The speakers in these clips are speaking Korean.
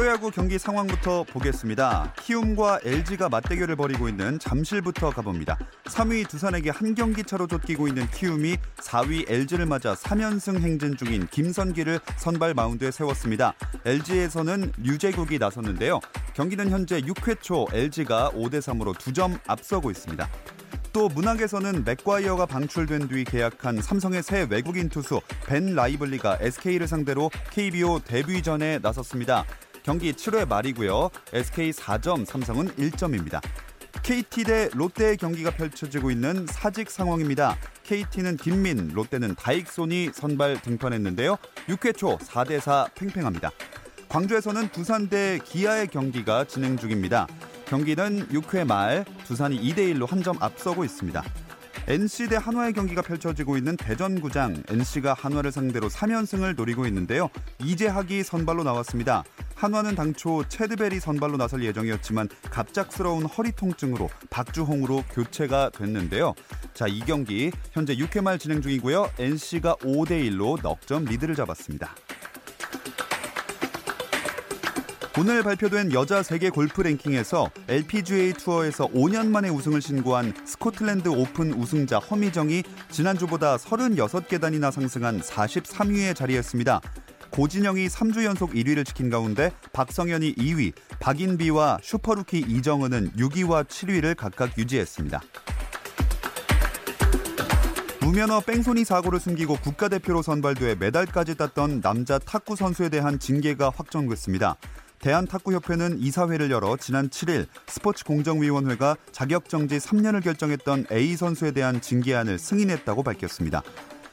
프로야구 경기 상황부터 보겠습니다. 키움과 LG가 맞대결을 벌이고 있는 잠실부터 가봅니다. 3위 두산에게 한 경기 차로 쫓기고 있는 키움이 4위 LG를 맞아 3연승 행진 중인 김선기를 선발 마운드에 세웠습니다. LG에서는 류재국이 나섰는데요. 경기는 현재 6회 초 LG가 5대 3으로 2점 앞서고 있습니다. 또 문학에서는 맥과이어가 방출된 뒤 계약한 삼성의 새 외국인 투수 벤 라이블리가 SK를 상대로 KBO 데뷔전에 나섰습니다. 경기 7회 말이고요. SK 4점, 삼성은 1점입니다. KT 대 롯데의 경기가 펼쳐지고 있는 사직 상황입니다. KT는 김민, 롯데는 다익손이 선발 등판했는데요. 6회 초 4대 4 팽팽합니다. 광주에서는 두산 대 기아의 경기가 진행 중입니다. 경기는 6회 말 두산이 2대 1로 한 점 앞서고 있습니다. NC 대 한화의 경기가 펼쳐지고 있는 대전구장 NC가 한화를 상대로 3연승을 노리고 있는데요. 이재학이 선발로 나왔습니다. 한화는 당초 채드벨이 선발로 나설 예정이었지만 갑작스러운 허리 통증으로 박주홍으로 교체가 됐는데요. 자, 이 경기 현재 6회 말 진행 중이고요. NC가 5대 1로 넉점 리드를 잡았습니다. 오늘 발표된 여자 세계 골프 랭킹에서 LPGA 투어에서 5년 만에 우승을 신고한 스코틀랜드 오픈 우승자 허미정이 지난주보다 36계단이나 상승한 43위에 자리했습니다. 고진영이 3주 연속 1위를 지킨 가운데 박성현이 2위, 박인비와 슈퍼루키 이정은은 6위와 7위를 각각 유지했습니다. 무면허 뺑소니 사고를 숨기고 국가대표로 선발돼 메달까지 땄던 남자 탁구 선수에 대한 징계가 확정됐습니다. 대한탁구협회는 이사회를 열어 지난 7일 스포츠 공정위원회가 자격 정지 3년을 결정했던 A 선수에 대한 징계안을 승인했다고 밝혔습니다.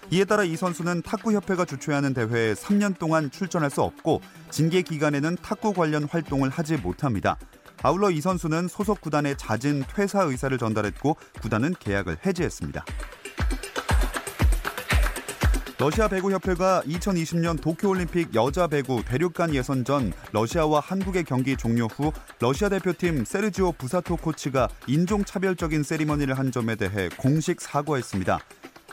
이에 따라 이 선수는 탁구협회가 주최하는 대회에 3년 동안 출전할 수 없고 징계 기간에는 탁구 관련 활동을 하지 못합니다. 아울러 이 선수는 소속 구단에 잦은 퇴사 의사를 전달했고 구단은 계약을 해지했습니다. 러시아 배구협회가 2020년 도쿄올림픽 여자 배구 대륙간 예선전 러시아와 한국의 경기 종료 후 러시아 대표팀 세르지오 부사토 코치가 인종차별적인 세리머니를 한 점에 대해 공식 사과했습니다.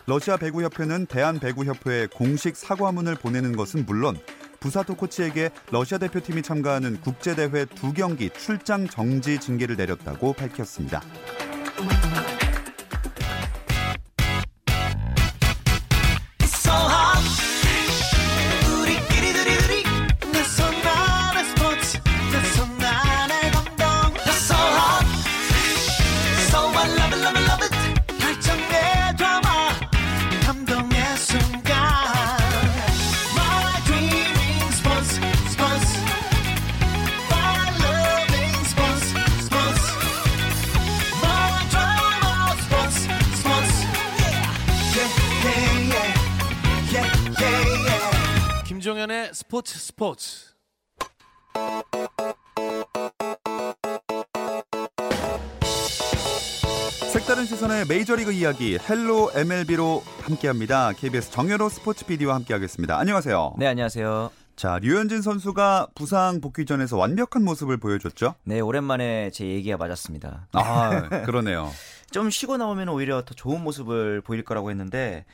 러시아 배구협회는 대한배구협회에 공식 사과문을 보내는 것은 물론 부사토 코치에게 러시아 대표팀이 참가하는 국제대회 두 경기 출장 정지 징계를 내렸다고 밝혔습니다. 스포츠 스포츠. 색다른 시선의 메이저리그 이야기 헬로 MLB로 함께합니다. KBS 정현호 스포츠 PD와 함께하겠습니다. 안녕하세요. 네, 안녕하세요. 자, 류현진 선수가 부상 복귀전에서 완벽한 모습을 보여줬죠? 네, 오랜만에 제 얘기가 맞았습니다. 아, 그러네요. 좀 쉬고 나오면 오히려 더 좋은 모습을 보일 거라고 했는데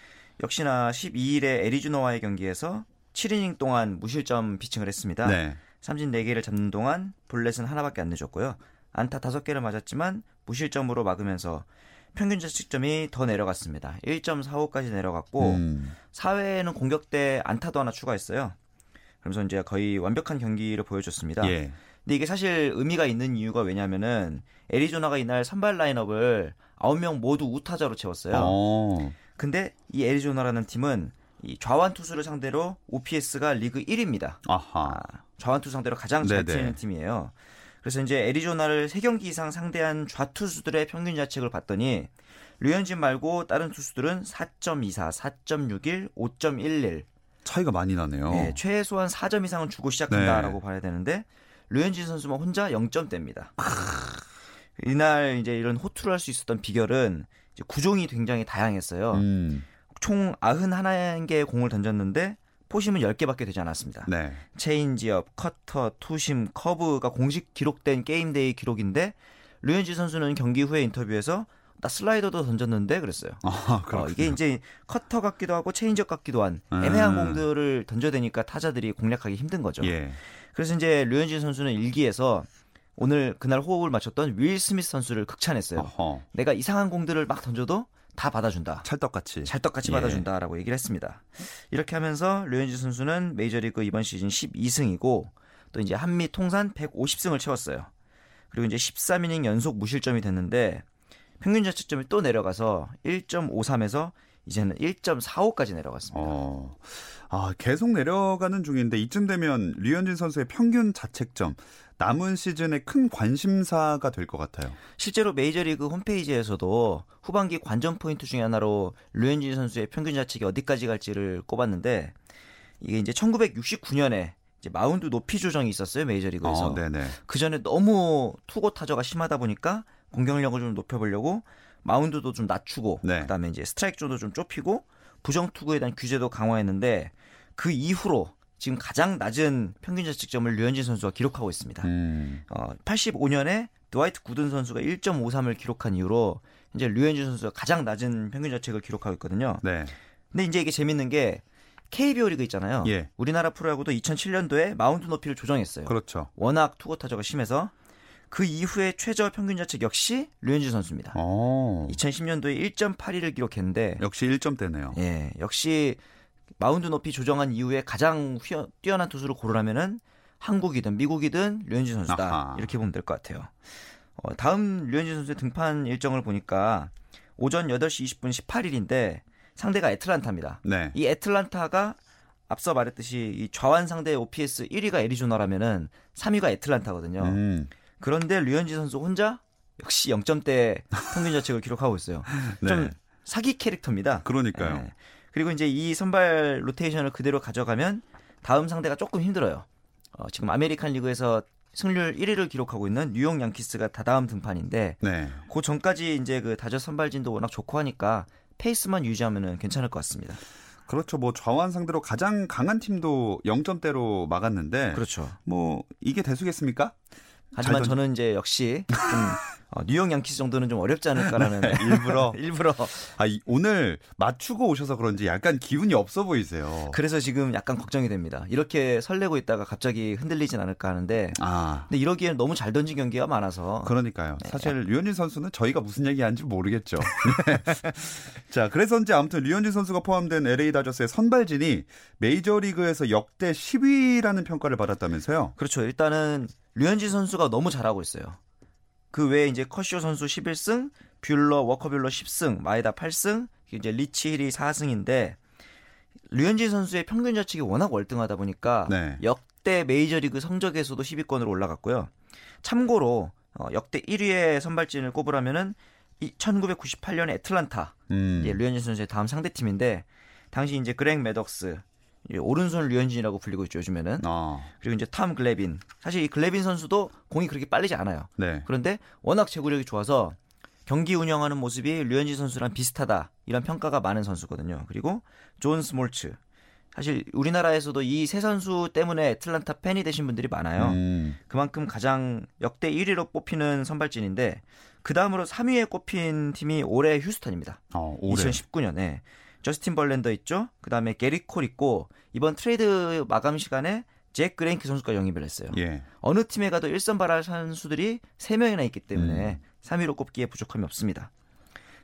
역시나 12일에 애리조나와의 경기에서 7이닝 동안 무실점 피칭을 했습니다. 네. 삼진 4개를 잡는 동안 볼넷은 하나밖에 안 내줬고요. 안타 5개를 맞았지만 무실점으로 막으면서 평균 자책점이 더 내려갔습니다. 1.45까지 내려갔고 음. 4회에는 공격 때 안타도 하나 추가했어요. 그러면서 이제 거의 완벽한 경기를 보여줬습니다. 예. 근데 이게 사실 의미가 있는 이유가 왜냐면은 애리조나가 이날 선발 라인업을 9명 모두 우타자로 채웠어요. 어. 근데 이 애리조나라는 팀은 이 좌완 투수를 상대로 OPS가 리그 1위입니다. 아하. 아, 좌완 투수 상대로 가장 잘 네네. 치는 팀이에요. 그래서 이제 애리조나를 3경기 이상 상대한 좌투수들의 평균 자책을 봤더니 류현진 말고 다른 투수들은 4.24, 4.61, 5.11 차이가 많이 나네요. 네, 최소한 4점 이상은 주고 시작한다라고 봐야 되는데 류현진 선수만 혼자 0점대입니다. 이날 이제 이런 호투를 할 수 있었던 비결은 구종이 굉장히 다양했어요. 음, 총 91개의 공을 던졌는데 포심은 10개밖에 되지 않았습니다. 네. 체인지업, 커터, 투심, 커브가 공식 기록된 게임데이 기록인데 류현진 선수는 경기 후에 인터뷰에서 나 슬라이더도 던졌는데 그랬어요. 아, 어. 이게 이제 커터 같기도 하고 체인지업 같기도 한 애매한 음. 공들을 던져대니까 타자들이 공략하기 힘든 거죠. 예. 그래서 이제 류현진 선수는 일기에서 오늘 그날 호흡을 맞췄던 윌 스미스 선수를 극찬했어요. 어허. 내가 이상한 공들을 막 던져도 다 받아준다. 찰떡같이. 찰떡같이 예. 받아준다라고 얘기를 했습니다. 이렇게 하면서 류현진 선수는 메이저리그 이번 시즌 12승이고 또 이제 한미 통산 150승을 채웠어요. 그리고 이제 13이닝 연속 무실점이 됐는데 평균 자책점이 또 내려가서 1.53에서 이제는 1.45까지 내려갔습니다. 어. 아, 계속 내려가는 중인데 이쯤 되면 류현진 선수의 평균 자책점 남은 시즌에 큰 관심사가 될 것 같아요. 실제로 메이저리그 홈페이지에서도 후반기 관전 포인트 중에 하나로 류현진 선수의 평균 자책이 어디까지 갈지를 꼽았는데 이게 이제 1969년에 이제 마운드 높이 조정이 있었어요 메이저리그에서. 어. 그 전에 너무 투고 타저가 심하다 보니까 공격력을 좀 높여보려고 마운드도 좀 낮추고 네. 그다음에 이제 스트라이크 존도 좀 좁히고 부정 투구에 대한 규제도 강화했는데 그 이후로 지금 가장 낮은 평균 자책점을 류현진 선수가 기록하고 있습니다. 음. 어, 85년에 드와이트 구든 선수가 1.53을 기록한 이후로 이제 류현진 선수가 가장 낮은 평균 자책을 기록하고 있거든요. 네. 근데 이제 이게 재밌는 게 KBO 리그 있잖아요. 예. 우리나라 프로야구도 2007년도에 마운드 높이를 조정했어요. 그렇죠. 워낙 투고 타저가 심해서 그 이후에 최저 평균 자책 역시 류현진 선수입니다. 어. 2010년도에 1.82를 기록했는데 역시 1점대네요. 예, 역시 마운드 높이 조정한 이후에 가장 휘어, 뛰어난 투수를 고르라면은 한국이든 미국이든 류현진 선수다 아하. 이렇게 보면 될 것 같아요. 어, 다음 류현진 선수의 등판 일정을 보니까 오전 8시 20분 18일인데 상대가 애틀란타입니다. 네. 이 애틀란타가 앞서 말했듯이 이 좌완 상대 OPS 1위가 애리조나라면은 3위가 애틀란타거든요. 음. 그런데 류현진 선수 혼자 역시 0점대 평균 자책을 기록하고 있어요. 네. 좀 사기 캐릭터입니다. 그러니까요. 예. 그리고 이제 이 선발 로테이션을 그대로 가져가면 다음 상대가 조금 힘들어요. 어, 지금 아메리칸 리그에서 승률 1위를 기록하고 있는 뉴욕 양키스가 다다음 등판인데 네. 그 전까지 이제 그 다저스 선발진도 워낙 좋고 하니까 페이스만 유지하면은 괜찮을 것 같습니다. 그렇죠. 뭐 좌완 상대로 가장 강한 팀도 0점대로 막았는데 그렇죠. 뭐 이게 대수겠습니까? 하지만 잘 던- 저는 이제 역시 좀 어, 뉴욕 양키스 정도는 좀 어렵지 않을까라는 일부러 일부러 아, 이- 오늘 맞추고 오셔서 그런지 약간 기운이 없어 보이세요. 그래서 지금 약간 걱정이 됩니다. 이렇게 설레고 있다가 갑자기 흔들리진 않을까 하는데 아. 근데 이러기에는 너무 잘 던진 경기가 많아서 그러니까요. 네. 사실 류현진 선수는 저희가 무슨 얘기하는지 모르겠죠. 네. 자, 그래서인지 아무튼 류현진 선수가 포함된 LA 다저스의 선발진이 메이저리그에서 역대 10위라는 평가를 받았다면서요. 그렇죠. 일단은 류현진 선수가 너무 잘하고 있어요. 그 외에 이제 커쇼 선수 11승, 뷰러, 워커뷰러 10승, 마에다 8승, 이제 리치 힐이 4승인데 류현진 선수의 평균 자책이 워낙 월등하다 보니까 네. 역대 메이저리그 성적에서도 10위권으로 올라갔고요. 참고로 어, 역대 1위의 선발진을 꼽으라면은 1998년에 애틀란타 음. 이제 류현진 선수의 다음 상대팀인데 당시 이제 그렉 매덕스 오른손 류현진이라고 불리고 있죠 요즘에는. 아, 그리고 이제 탐 글래빈. 사실 이 글래빈 선수도 공이 그렇게 빠르지 않아요. 네. 그런데 워낙 제구력이 좋아서 경기 운영하는 모습이 류현진 선수랑 비슷하다. 이런 평가가 많은 선수거든요. 그리고 존 스몰츠. 사실 우리나라에서도 이 세 선수 때문에 애틀란타 팬이 되신 분들이 많아요. 음. 그만큼 가장 역대 1위로 뽑히는 선발진인데 그 다음으로 3위에 꼽힌 팀이 올해 휴스턴입니다. 어, 올해. 2019년에 저스틴 벌렌더 있죠. 그다음에 게리 콜 있고 이번 트레이드 마감 시간에 잭 그레인크 선수가 영입을 했어요. 예. 어느 팀에 가도 1선발 할 선수들이 3명이나 있기 때문에 음. 3위로 꼽기에 부족함이 없습니다.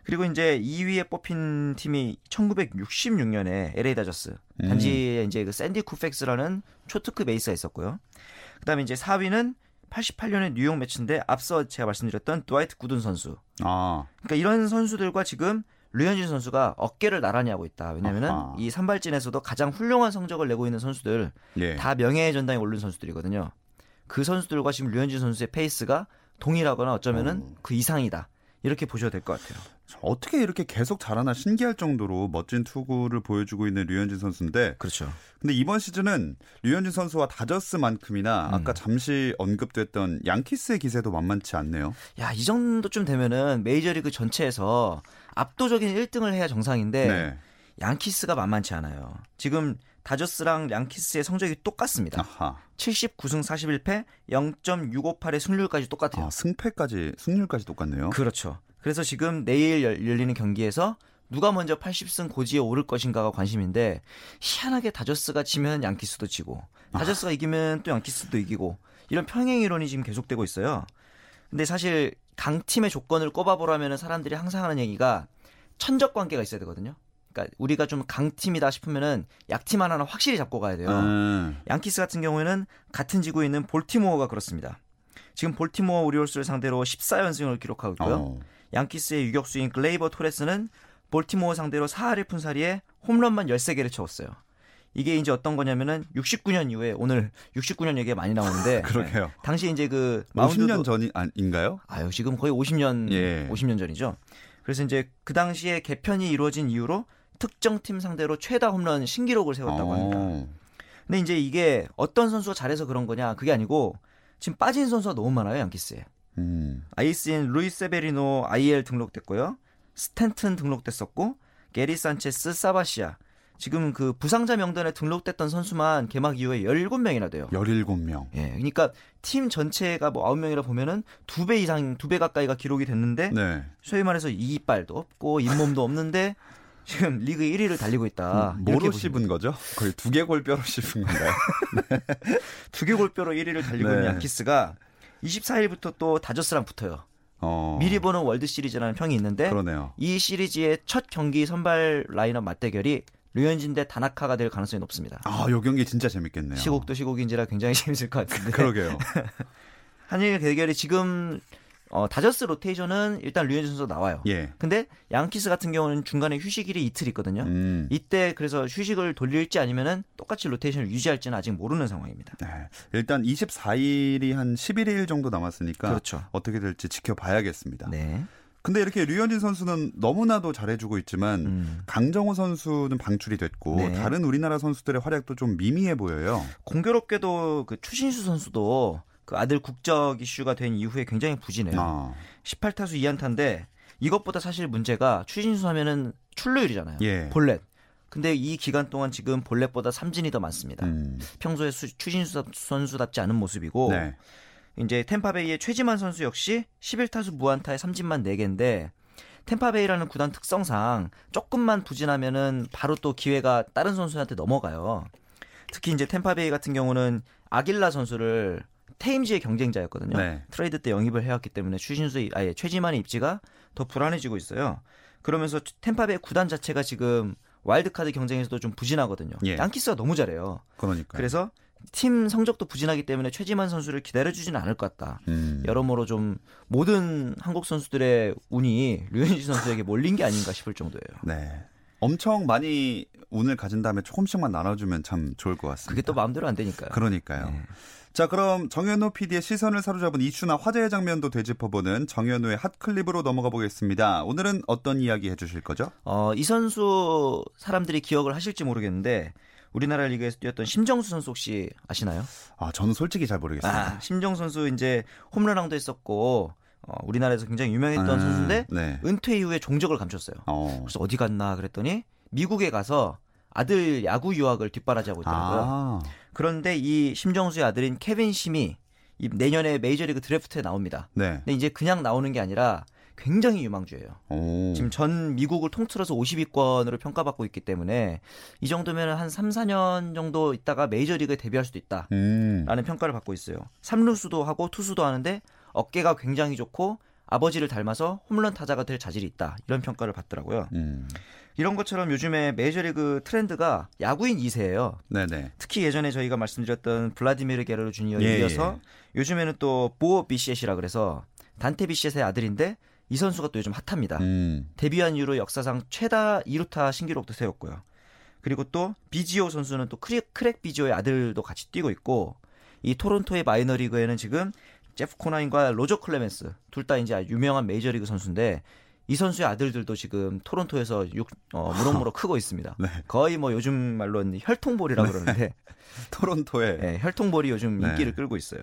그리고 이제 2위에 뽑힌 팀이 1966년에 LA 다저스. 음. 당시에 이제 그 샌디 쿠펙스라는 초특급 에이스가 있었고요. 그다음에 이제 4위는 88년에 뉴욕 메츠인데 앞서 제가 말씀드렸던 드와이트 구든 선수. 아, 그러니까 이런 선수들과 지금 류현진 선수가 어깨를 나란히 하고 있다. 왜냐면은 아하. 이 선발진에서도 가장 훌륭한 성적을 내고 있는 선수들 예. 다 명예의 전당에 오른 선수들이거든요. 그 선수들과 지금 류현진 선수의 페이스가 동일하거나 어쩌면은 어. 그 이상이다. 이렇게 보셔도 될 것 같아요. 어떻게 이렇게 계속 잘하나 신기할 정도로 멋진 투구를 보여주고 있는 류현진 선수인데 그렇죠. 근데 이번 시즌은 류현진 선수와 다저스만큼이나 음. 아까 잠시 언급됐던 양키스의 기세도 만만치 않네요. 야, 이 정도쯤 되면은 메이저리그 전체에서 압도적인 1등을 해야 정상인데 네. 양키스가 만만치 않아요. 지금 다저스랑 양키스의 성적이 똑같습니다. 아하. 79승 41패 0.658의 승률까지 똑같아요. 아, 승패까지 승률까지 똑같네요. 그렇죠. 그래서 지금 내일 열- 열리는 경기에서 누가 먼저 80승 고지에 오를 것인가가 관심인데 희한하게 다저스가 지면 양키스도 지고 다저스가 이기면 또 양키스도 이기고 이런 평행 이론이 지금 계속되고 있어요. 근데 사실 강팀의 조건을 꼽아보라면 사람들이 항상 하는 얘기가 천적 관계가 있어야 되거든요. 그러니까 우리가 좀 강팀이다 싶으면은 약팀 하나는 확실히 잡고 가야 돼요. 음. 양키스 같은 경우에는 같은 지구에 있는 볼티모어가 그렇습니다. 지금 볼티모어 오리올스를 상대로 14연승을 기록하고 있고요. 어. 양키스의 유격수인 글레이버 토레스는 볼티모어 상대로 4할의 푼살이에 홈런만 13개를 채웠어요. 이게 이제 어떤 거냐면은 69년 이후에 오늘 69년 얘기가 많이 나오는데 그러게요. 당시 이제 그 50년 전이 아닌가요? 아유 지금 거의 50년 예. 50년 전이죠. 그래서 이제 그 당시에 개편이 이루어진 이후로 특정 팀 상대로 최다 홈런 신기록을 세웠다고 합니다. 어. 근데 이제 이게 어떤 선수가 잘해서 그런 거냐 그게 아니고 지금 빠진 선수가 너무 많아요 양키스에. 음. 에이스인 루이스 세베리노 IL 등록됐고요. 스탠튼 등록됐었고 게리 산체스 사바시아 지금 그 부상자 명단에 등록됐던 선수만 개막 이후에 17명이나 돼요. 17명. 예. 그러니까 팀 전체가 뭐 9명이라 보면은 두 배 이상 두 배 가까이가 기록이 됐는데 네. 소위 말해서 이빨도 없고 잇몸도 없는데 지금 리그 1위를 달리고 있다. 음, 뭐로 씹은 거죠? 거의 두개골뼈로 씹은 건가요? 두개골뼈로 1위를 달리고 네. 있는 양키스가 24일부터 또 다저스랑 붙어요. 어. 미리 보는 월드 시리즈라는 평이 있는데 그러네요. 이 시리즈의 첫 경기 선발 라인업 맞대결이 류현진 대 다나카가 될 가능성이 높습니다. 아, 요 경기 진짜 재밌겠네요. 시국도 시국인지라 굉장히 재밌을 것 같은데. 그러게요. 한일 대결이 지금 어, 다저스 로테이션은 일단 류현진 선수가 나와요. 예. 근데 양키스 같은 경우는 중간에 휴식일이 이틀 있거든요. 음. 이때 그래서 휴식을 돌릴지 아니면은 똑같이 로테이션을 유지할지는 아직 모르는 상황입니다. 네. 일단 24일이 한 11일 정도 남았으니까 그렇죠. 어떻게 될지 지켜봐야겠습니다. 네. 근데 이렇게 류현진 선수는 너무나도 잘해주고 있지만 음. 강정호 선수는 방출이 됐고 네. 다른 우리나라 선수들의 활약도 좀 미미해 보여요. 공교롭게도 그 추신수 선수도 그 아들 국적 이슈가 된 이후에 굉장히 부진해요. 아, 18타수 2안타인데 이것보다 사실 문제가 추신수 하면은 출루율이잖아요. 예. 볼넷. 근데 이 기간 동안 지금 볼넷보다 삼진이 더 많습니다. 음. 평소에 수- 추신수 선수답지 않은 모습이고 네. 이제 템파베이의 최지만 선수 역시 11타수 무안타에 삼진만 4개인데 템파베이라는 구단 특성상 조금만 부진하면은 바로 또 기회가 다른 선수한테 넘어가요. 특히 이제 템파베이 같은 경우는 아길라 선수를 테임즈의 경쟁자였거든요. 네. 트레이드 때 영입을 해왔기 때문에 추신수 아니 최지만의 입지가 더 불안해지고 있어요. 그러면서 템파베이 구단 자체가 지금 와일드카드 경쟁에서도 좀 부진하거든요. 예. 양키스가 너무 잘해요. 그러니까. 그래서 팀 성적도 부진하기 때문에 최지만 선수를 기다려주지는 않을 것 같다. 음. 여러모로 좀 모든 한국 선수들의 운이 류현진 선수에게 몰린 게 아닌가 싶을 정도예요. 네. 엄청 많이 운을 가진 다음에 조금씩만 나눠주면 참 좋을 것 같습니다. 그게 또 마음대로 안 되니까요. 그러니까요. 네. 자, 그럼 정현호 PD의 시선을 사로잡은 이슈나 화제의 장면도 되짚어보는 정현호의 핫클립으로 넘어가 보겠습니다. 오늘은 어떤 이야기 해주실 거죠? 어, 이 선수 사람들이 기억을 하실지 모르겠는데 우리나라 리그에서 뛰었던 심정수 선수 혹시 아시나요? 아, 저는 솔직히 잘 모르겠습니다. 아, 심정수 선수 이제 홈런왕도 했었고 어, 우리나라에서 굉장히 유명했던 아, 선수인데 네. 은퇴 이후에 종적을 감췄어요. 어. 그래서 어디 갔나 그랬더니 미국에 가서 아들 야구 유학을 뒷바라지하고 있더라고요. 아, 그런데 이 심정수의 아들인 케빈 심이 이 내년에 메이저리그 드래프트에 나옵니다. 네. 근데 이제 그냥 나오는 게 아니라 굉장히 유망주예요. 오. 지금 전 미국을 통틀어서 50위권으로 평가받고 있기 때문에 이 정도면 한 3, 4년 정도 있다가 메이저리그에 데뷔할 수도 있다. 음. 라는 평가를 받고 있어요. 3루수도 하고 투수도 하는데 어깨가 굉장히 좋고 아버지를 닮아서 홈런 타자가 될 자질이 있다. 이런 평가를 받더라고요. 음. 이런 것처럼 요즘에 메이저리그 트렌드가 야구인 2세예요. 네네. 특히 예전에 저희가 말씀드렸던 블라디미르 게르로 주니어에 예, 이어서 요즘에는 또 보 비시엣이라 그래서 단테 비시엣의 아들인데 이 선수가 또 요즘 핫합니다. 음. 데뷔한 이후로 역사상 최다 2루타 신기록도 세웠고요. 그리고 또 비지오 선수는 또 크랙, 크랙 비지오의 아들도 같이 뛰고 있고 이 토론토의 마이너리그에는 지금 제프 코나인과 로저 클레멘스 둘 다 이제 유명한 메이저리그 선수인데 이 선수의 아들들도 지금 토론토에서 육, 어, 무럭무럭 크고 있습니다. 네. 거의 뭐 요즘 말로는 혈통볼이라고 그러는데 토론토에 네, 혈통볼이 요즘 네. 인기를 끌고 있어요.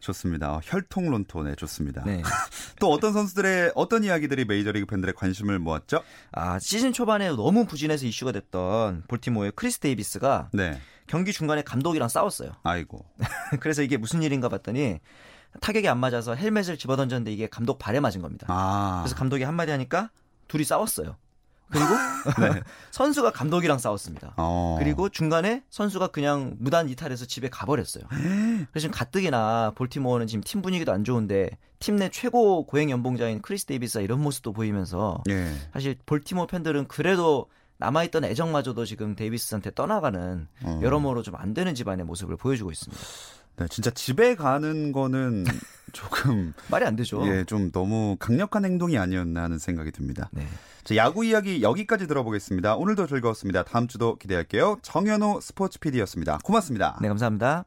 좋습니다. 어, 혈통론토 네 좋습니다. 네. 또 어떤 선수들의 어떤 이야기들이 메이저리그 팬들의 관심을 모았죠? 아 시즌 초반에 너무 부진해서 이슈가 됐던 볼티모어의 크리스 데이비스가 네. 경기 중간에 감독이랑 싸웠어요. 아이고. 그래서 이게 무슨 일인가 봤더니 타격이 안 맞아서 헬멧을 집어던졌는데 이게 감독 발에 맞은 겁니다. 아. 그래서 감독이 한마디 하니까 둘이 싸웠어요. 그리고 네. 선수가 감독이랑 싸웠습니다. 어. 그리고 중간에 선수가 그냥 무단 이탈해서 집에 가버렸어요. 그래서 지금 가뜩이나 볼티모어는 지금 팀 분위기도 안 좋은데 팀 내 최고 고액 연봉자인 크리스 데이비스가 이런 모습도 보이면서 예. 사실 볼티모어 팬들은 그래도 남아있던 애정마저도 지금 데이비스한테 떠나가는 어. 여러모로 좀 안 되는 집안의 모습을 보여주고 있습니다. 네, 진짜 집에 가는 거는 조금 말이 안 되죠. 예, 좀 너무 강력한 행동이 아니었나 하는 생각이 듭니다. 네. 자, 야구 이야기 여기까지 들어보겠습니다. 오늘도 즐거웠습니다. 다음 주도 기대할게요. 정현호 스포츠 PD였습니다. 고맙습니다. 네, 감사합니다.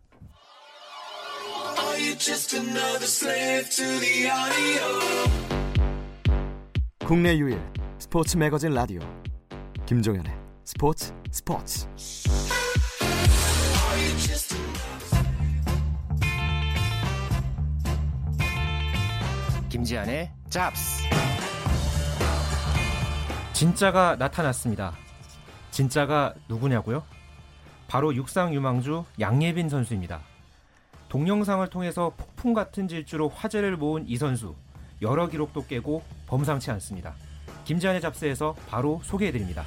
국내 유일 스포츠 매거진 라디오 김종현의 스포츠 스포츠 김지한의 잡스. 진짜가 나타났습니다. 진짜가 누구냐고요? 바로 육상 유망주 양예빈 선수입니다. 동영상을 통해서 폭풍 같은 질주로 화제를 모은 이 선수 여러 기록도 깨고 범상치 않습니다. 김지한의 잡스에서 바로 소개해드립니다.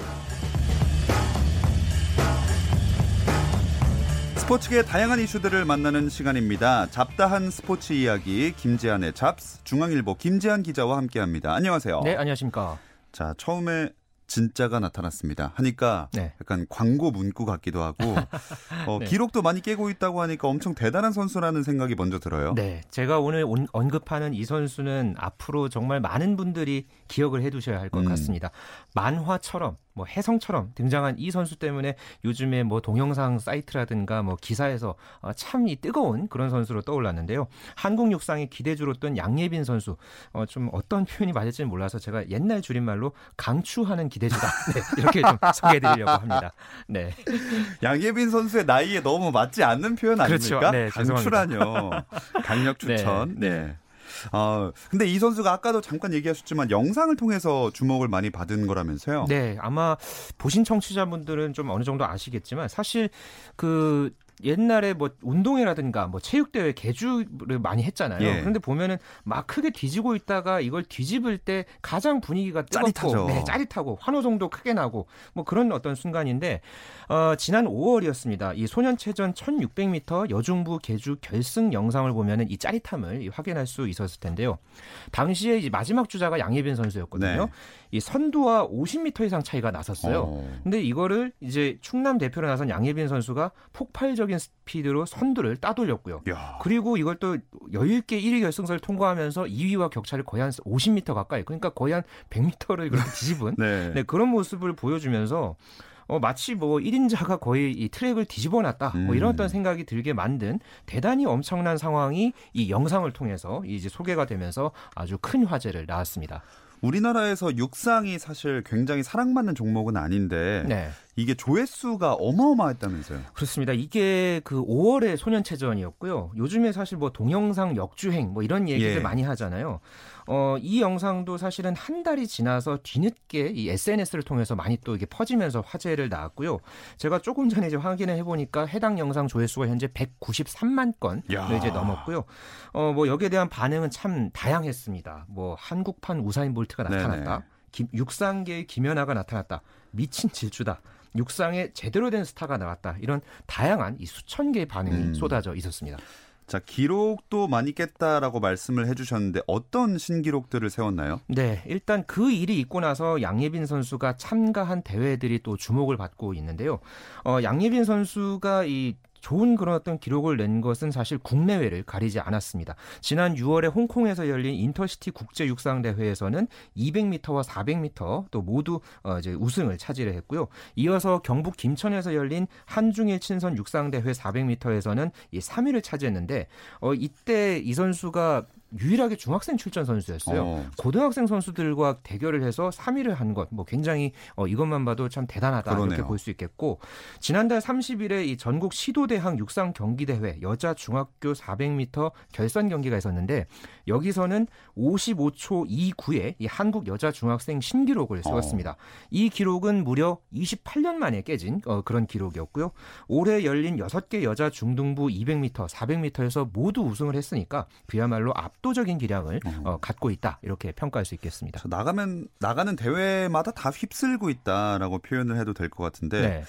스포츠계 다양한 이슈들을 만나는 시간입니다. 잡다한 스포츠 이야기 김지한의 잡스 중앙일보 김지한 기자와 함께합니다. 안녕하세요. 네, 안녕하십니까. 자, 처음에 진짜가 나타났습니다. 하니까 네. 약간 광고 문구 같기도 하고 어, 네. 기록도 많이 깨고 있다고 하니까 엄청 대단한 선수라는 생각이 먼저 들어요. 네, 제가 오늘 온- 언급하는 이 선수는 앞으로 정말 많은 분들이 기억을 해두셔야 할것 음. 같습니다. 만화처럼 뭐 해성처럼 등장한 이 선수 때문에 요즘에 뭐 동영상 사이트라든가 뭐 기사에서 어, 참이 뜨거운 그런 선수로 떠올랐는데요. 한국 육상의 기대주로 뜬 양예빈 선수 어, 좀 어떤 표현이 맞을지는 몰라서 제가 옛날 줄임말로 강추하는 기대주다 네, 이렇게 좀 소개해드리려고 합니다. 네. 양예빈 선수의 나이에 너무 맞지 않는 표현 그렇죠. 아닙니까? 네, 강추라뇨. 강력 추천. 네, 네. 어, 근데 이 선수가 아까도 잠깐 얘기하셨지만 영상을 통해서 주목을 많이 받은 거라면서요? 네, 아마 보신 청취자분들은 좀 어느 정도 아시겠지만 사실 그 옛날에 뭐 운동회라든가 뭐 체육대회 개주를 많이 했잖아요. 예. 그런데 보면은 막 크게 뒤지고 있다가 이걸 뒤집을 때 가장 분위기가 뜨겁고 짜릿하죠. 네, 짜릿하고 환호성도 크게 나고 뭐 그런 어떤 순간인데 어, 지난 5월이었습니다. 이 소년체전 1600m 여중부 개주 결승 영상을 보면은 이 짜릿함을 이 확인할 수 있었을 텐데요. 당시에 이제 마지막 주자가 양예빈 선수였거든요. 네. 이 선두와 50m 이상 차이가 났었어요. 어. 근데 이거를 이제 충남 대표로 나선 양예빈 선수가 폭발적인 스피드로 선두를 따돌렸고요. 야. 그리고 이걸 또 여유 있게 1위 결승선을 통과하면서 2위와 격차를 거의 한 50m 가까이, 그러니까 거의 한 100m를 그렇게 뒤집은 네. 네, 그런 모습을 보여주면서 어, 마치 뭐 1인자가 거의 이 트랙을 뒤집어 놨다. 뭐 이런 음. 어떤 생각이 들게 만든 대단히 엄청난 상황이 이 영상을 통해서 이제 소개가 되면서 아주 큰 화제를 낳았습니다. 우리나라에서 육상이 사실 굉장히 사랑받는 종목은 아닌데 네. 이게 조회수가 어마어마했다면서요. 그렇습니다. 이게 그 5월의 소년체전이었고요. 요즘에 사실 뭐 동영상 역주행 뭐 이런 얘기들 예. 많이 하잖아요. 어, 이 영상도 사실은 한 달이 지나서 뒤늦게 이 SNS를 통해서 많이 또 이게 퍼지면서 화제를 낳았고요. 제가 조금 전에 이제 확인을 해보니까 해당 영상 조회수가 현재 193만 건을 야. 이제 넘었고요. 어, 뭐 여기에 대한 반응은 참 다양했습니다. 뭐 한국판 우사인 볼트가 나타났다. 김- 육상계의 김연아가 나타났다. 미친 질주다. 육상에 제대로 된 스타가 나왔다. 이런 다양한 이 수천 개의 반응이 음. 쏟아져 있었습니다. 자, 기록도 많이 깼다라고 말씀을 해주셨는데 어떤 신기록들을 세웠나요? 네, 일단 그 일이 있고 나서 양예빈 선수가 참가한 대회들이 또 주목을 받고 있는데요. 어, 양예빈 선수가 이 좋은 그런 어떤 기록을 낸 것은 사실 국내외를 가리지 않았습니다. 지난 6월에 홍콩에서 열린 인터시티 국제 육상 대회에서는 200m와 400m 또 모두 어 이제 우승을 차지를 했고요. 이어서 경북 김천에서 열린 한중일 친선 육상 대회 400m에서는 이 3위를 차지했는데 어 이때 이 선수가 유일하게 중학생 출전 선수였어요. 어. 고등학생 선수들과 대결을 해서 3위를 한 것, 뭐 굉장히 어, 이것만 봐도 참 대단하다 이렇게 그러네요. 볼수 있겠고 지난달 30일에 이 전국 시도대항 육상 경기대회 여자 중학교 400m 결선 경기가 있었는데 여기서는 55초 29의 이 한국 여자 중학생 신기록을 세웠습니다. 이 기록은 무려 28년 만에 깨진 어, 그런 기록이었고요. 올해 열린 6개 여자 중등부 200m, 400m에서 모두 우승을 했으니까 그야말로 압도적인 기량을 어, 갖고 있다 이렇게 평가할 수 있겠습니다. 저 나가면 나가는 대회마다 다 휩쓸고 있다라고 표현을 해도 될 것 같은데 네.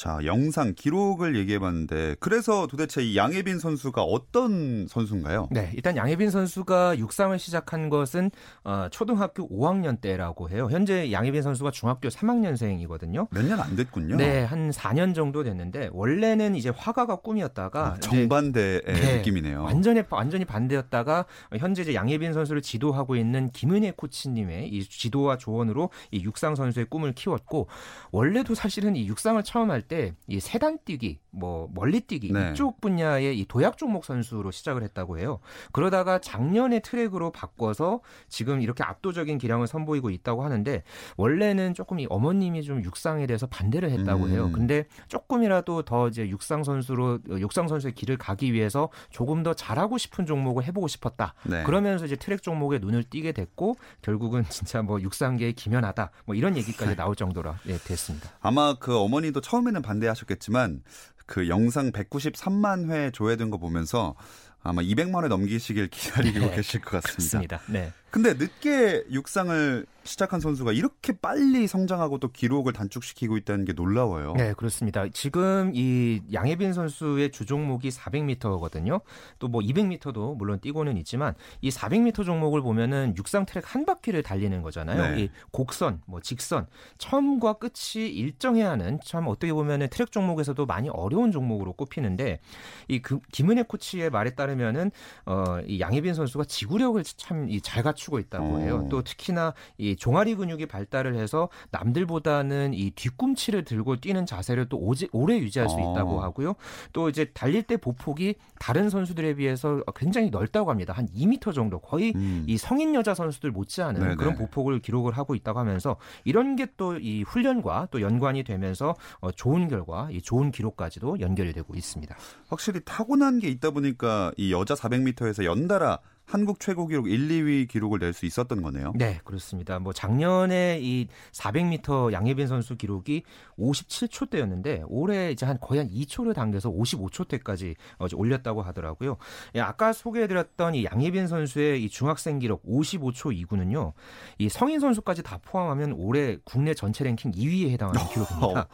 자 영상 기록을 얘기해 봤는데 그래서 도대체 이 양예빈 선수가 어떤 선수인가요? 네, 일단 양혜빈 선수가 육상을 시작한 것은 어, 초등학교 5학년 때라고 해요. 현재 양혜빈 선수가 중학교 3학년생이거든요. 몇 년 안 됐군요. 네, 한 4년 정도 됐는데 원래는 이제 화가가 꿈이었다가 아, 정반대의 네, 느낌이네요. 완전히 완전히 반대였다가 현재 이제 양예빈 선수를 지도하고 있는 김은혜 코치님의 이 지도와 조언으로 이 육상 선수의 꿈을 키웠고 원래도 사실은 이 육상을 처음 할때 이 세단 뛰기, 뭐 멀리 뛰기 네. 이쪽 분야의 이 도약 종목 선수로 시작을 했다고 해요. 그러다가 작년에 트랙으로 바꿔서 지금 이렇게 압도적인 기량을 선보이고 있다고 하는데 원래는 조금 이 어머님이 좀 육상에 대해서 반대를 했다고 음. 해요. 근데 조금이라도 더 이제 육상 선수로 어, 육상 선수의 길을 가기 위해서 조금 더 잘하고 싶은 종목을 해보고 싶었다. 네. 그러면서 이제 트랙 종목에 눈을 띄게 됐고 결국은 진짜 뭐 육상계의 기면하다 뭐 이런 얘기까지 나올 정도로 예, 됐습니다. 아마 그 어머니도 처음에는 반대하셨겠지만 그 영상 193만 회 조회된 거 보면서 아마 200만 회 넘기시길 기다리고 네, 계실 것 같습니다. 그렇습니다. 네. 근데 늦게 육상을 시작한 선수가 이렇게 빨리 성장하고 또 기록을 단축시키고 있다는 게 놀라워요. 네, 그렇습니다. 지금 이 양혜빈 선수의 주 종목이 400m거든요. 또 뭐 200m도 물론 뛰고는 있지만 이 400m 종목을 보면은 육상 트랙 한 바퀴를 달리는 거잖아요. 네. 이 곡선, 뭐 직선, 처음과 끝이 일정해야 하는 참 어떻게 보면은 트랙 종목에서도 많이 어려운 종목으로 꼽히는데 이 그, 김은혜 코치의 말에 따르면은 어, 이 양혜빈 선수가 지구력을 참 잘 갖 추고 있다고 해요. 오. 또 특히나 이 종아리 근육이 발달을 해서 남들보다는 이 뒤꿈치를 들고 뛰는 자세를 또 오지, 오래 유지할 수 어. 있다고 하고요. 또 이제 달릴 때 보폭이 다른 선수들에 비해서 굉장히 넓다고 합니다. 한 2m 정도 거의 음. 이 성인 여자 선수들 못지않은 네네. 그런 보폭을 기록을 하고 있다고 하면서 이런 게 또 이 훈련과 또 연관이 되면서 어, 좋은 결과, 이 좋은 기록까지도 연결이 되고 있습니다. 확실히 타고난 게 있다 보니까 이 여자 400m에서 연달아 한국 최고 기록 1, 2위 기록을 낼 수 있었던 거네요. 네, 그렇습니다. 뭐 작년에 이 400m 양예빈 선수 기록이 57초대였는데 올해 이제 한 거의 한 2초를 당겨서 55초대까지 어, 올렸다고 하더라고요. 예, 아까 소개해드렸던 이 양예빈 선수의 이 중학생 기록 55초 2구는요, 이 성인 선수까지 다 포함하면 올해 국내 전체 랭킹 2위에 해당하는 기록입니다.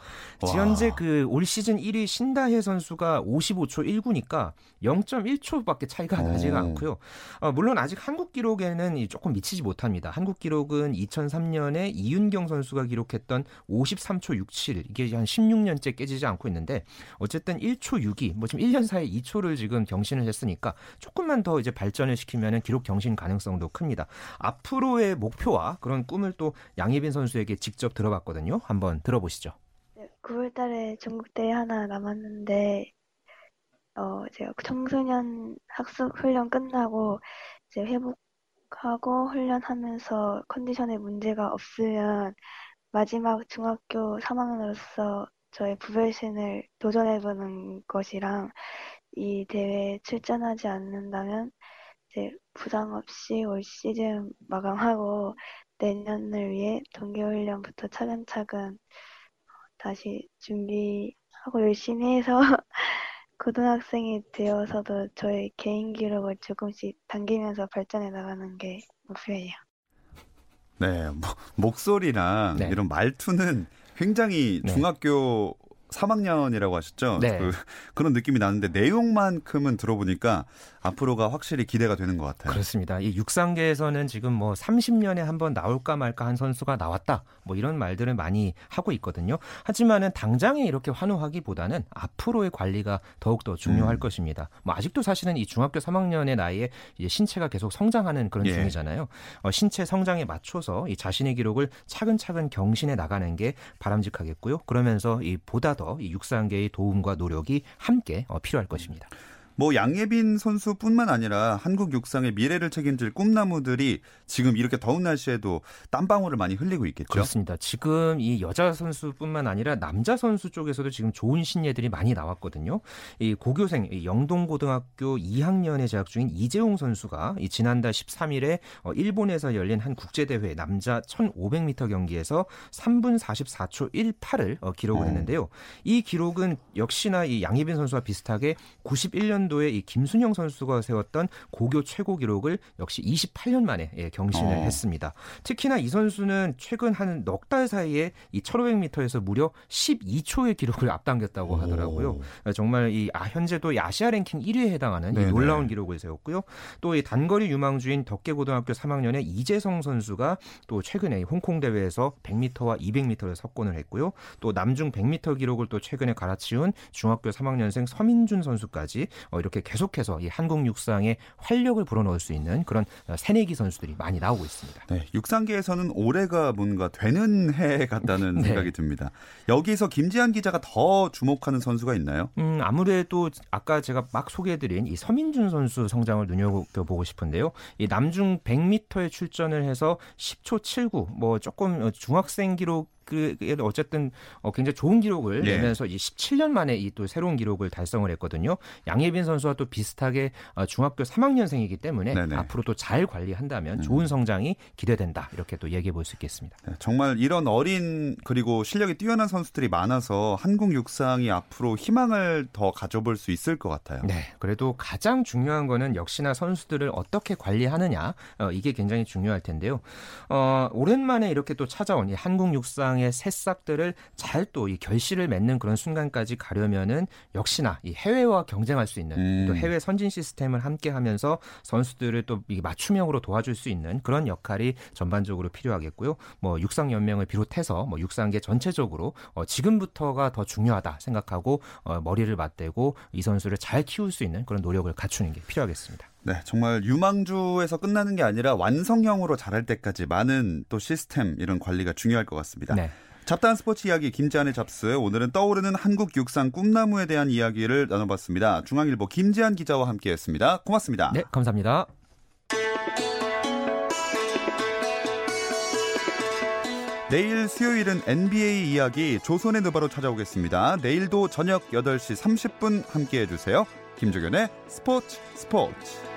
현재 그 올 시즌 1위 신다혜 선수가 55초 1구니까 0.1초밖에 차이가 나지가 오. 않고요. 어, 물론 아직 한국 기록에는 이 조금 미치지 못합니다. 한국 기록은 2003년에 이윤경 선수가 기록했던 53초 67 이게 한 16년째 깨지지 않고 있는데 어쨌든 1초 6이 뭐 지금 1년 사이에 2초를 지금 경신을 했으니까 조금만 더 이제 발전을 시키면은 기록 경신 가능성도 큽니다. 앞으로의 목표와 그런 꿈을 또 양예빈 선수에게 직접 들어봤거든요. 한번 들어보시죠. 네, 9월달에 전국대회 하나 남았는데, 어, 제가 청소년 학습 훈련 끝나고 이제 회복하고 훈련하면서 컨디션에 문제가 없으면 마지막 중학교 3학년으로서 저의 부별신을 도전해보는 것이랑 이 대회에 출전하지 않는다면 이제 부상 없이 올 시즌 마감하고 내년을 위해 동계훈련부터 차근차근 다시 준비하고 열심히 해서 고등학생이 되어서도 저의 개인 기록을 조금씩 당기면서 발전해 나가는 게 목표예요. 네, 뭐, 목소리랑 네. 이런 말투는 굉장히 네. 중학교 3학년이라고 하셨죠? 네. 그, 그런 느낌이 나는데 내용만큼은 들어보니까 앞으로가 확실히 기대가 되는 것 같아요. 그렇습니다. 이 육상계에서는 지금 뭐 30년에 한 번 나올까 말까 한 선수가 나왔다. 뭐 이런 말들을 많이 하고 있거든요. 하지만은 당장에 이렇게 환호하기보다는 앞으로의 관리가 더욱더 중요할 음. 것입니다. 뭐 아직도 사실은 이 중학교 3학년의 나이에 이제 신체가 계속 성장하는 그런 예. 중이잖아요. 어, 신체 성장에 맞춰서 이 자신의 기록을 차근차근 경신해 나가는 게 바람직하겠고요. 그러면서 이 보다 더 이 육상계의 도움과 노력이 함께 어, 필요할 것입니다. 뭐 양예빈 선수뿐만 아니라 한국 육상의 미래를 책임질 꿈나무들이 지금 이렇게 더운 날씨에도 땀방울을 많이 흘리고 있겠죠. 그렇습니다. 지금 이 여자 선수뿐만 아니라 남자 선수 쪽에서도 지금 좋은 신예들이 많이 나왔거든요. 이 고교생 이 영동고등학교 2학년에 재학 중인 이재용 선수가 이 지난달 13일에 어, 일본에서 열린 한 국제대회 남자 1500m 경기에서 3분 44초 18을 어, 기록을 어. 했는데요. 이 기록은 역시나 이 양예빈 선수와 비슷하게 91년 도에 이 김순영 선수가 세웠던 고교 최고 기록을 역시 28년 만에 예, 경신을 어. 했습니다. 특히나 이 선수는 최근 한 넉 달 사이에 이 1500m에서 무려 12초의 기록을 앞당겼다고 하더라고요. 정말 이 아, 현재도 이 아시아 랭킹 1위에 해당하는 이. 놀라운 기록을 세웠고요. 또 이 단거리 유망주인 덕계고등학교 3학년의 이재성 선수가 또 최근에 이 홍콩 대회에서 100m와 200m를 석권을 했고요. 또 남중 100m 기록을 또 최근에 갈아치운 중학교 3학년생 서민준 선수까지 어, 이렇게 계속해서 이 한국 육상에 활력을 불어넣을 수 있는 그런 어, 새내기 선수들이 많이 나오고 있습니다. 네, 육상계에서는 올해가 뭔가 되는 해 같다는 네. 생각이 듭니다. 여기서 김지한 기자가 더 주목하는 선수가 있나요? 음, 아무래도 아까 제가 막 소개해드린 이 서민준 선수 성장을 눈여겨보고 싶은데요. 이 남중 100m에 출전을 해서 10초 79, 뭐 조금 어, 중학생 기록 그 어쨌든 어, 굉장히 좋은 기록을 예. 내면서 이 17년 만에 이 또 새로운 기록을 달성을 했거든요. 양예빈 선수와 또 비슷하게 어, 중학교 3학년생이기 때문에 네네. 음. 앞으로 또 잘 관리한다면 좋은 성장이 기대된다 이렇게 또 얘기해 볼 수 있겠습니다. 네, 정말 이런 어린 그리고 실력이 뛰어난 선수들이 많아서 한국 육상이 앞으로 희망을 더 가져볼 수 있을 것 같아요. 네, 그래도 가장 중요한 거는 역시나 선수들을 어떻게 관리하느냐 어, 이게 굉장히 중요할 텐데요. 어, 오랜만에 이렇게 또 찾아온 이 한국 육상 의 새싹들을 잘 또 이 결실을 맺는 그런 순간까지 가려면은 역시나 이 해외와 경쟁할 수 있는 음. 또 해외 선진 시스템을 함께하면서 선수들을 또이 맞춤형으로 도와줄 수 있는 그런 역할이 전반적으로 필요하겠고요. 뭐 육상 연맹을 비롯해서 뭐 육상계 전체적으로 어, 지금부터가 더 중요하다 생각하고 어, 머리를 맞대고 이 선수를 잘 키울 수 있는 그런 노력을 갖추는 게 필요하겠습니다. 네, 정말 유망주에서 끝나는 게 아니라 완성형으로 자랄 때까지 많은 또 시스템 이런 관리가 중요할 것 같습니다. 네. 잡다한 스포츠 이야기 김지한의 잡스 오늘은 떠오르는 한국 육상 꿈나무에 대한 이야기를 나눠봤습니다. 중앙일보 김지한 기자와 함께했습니다. 고맙습니다. 네, 감사합니다. 내일 수요일은 NBA 이야기 조선의 누바로 찾아오겠습니다. 내일도 저녁 8시 30분 함께 해 주세요. 김종현의 스포츠 스포츠.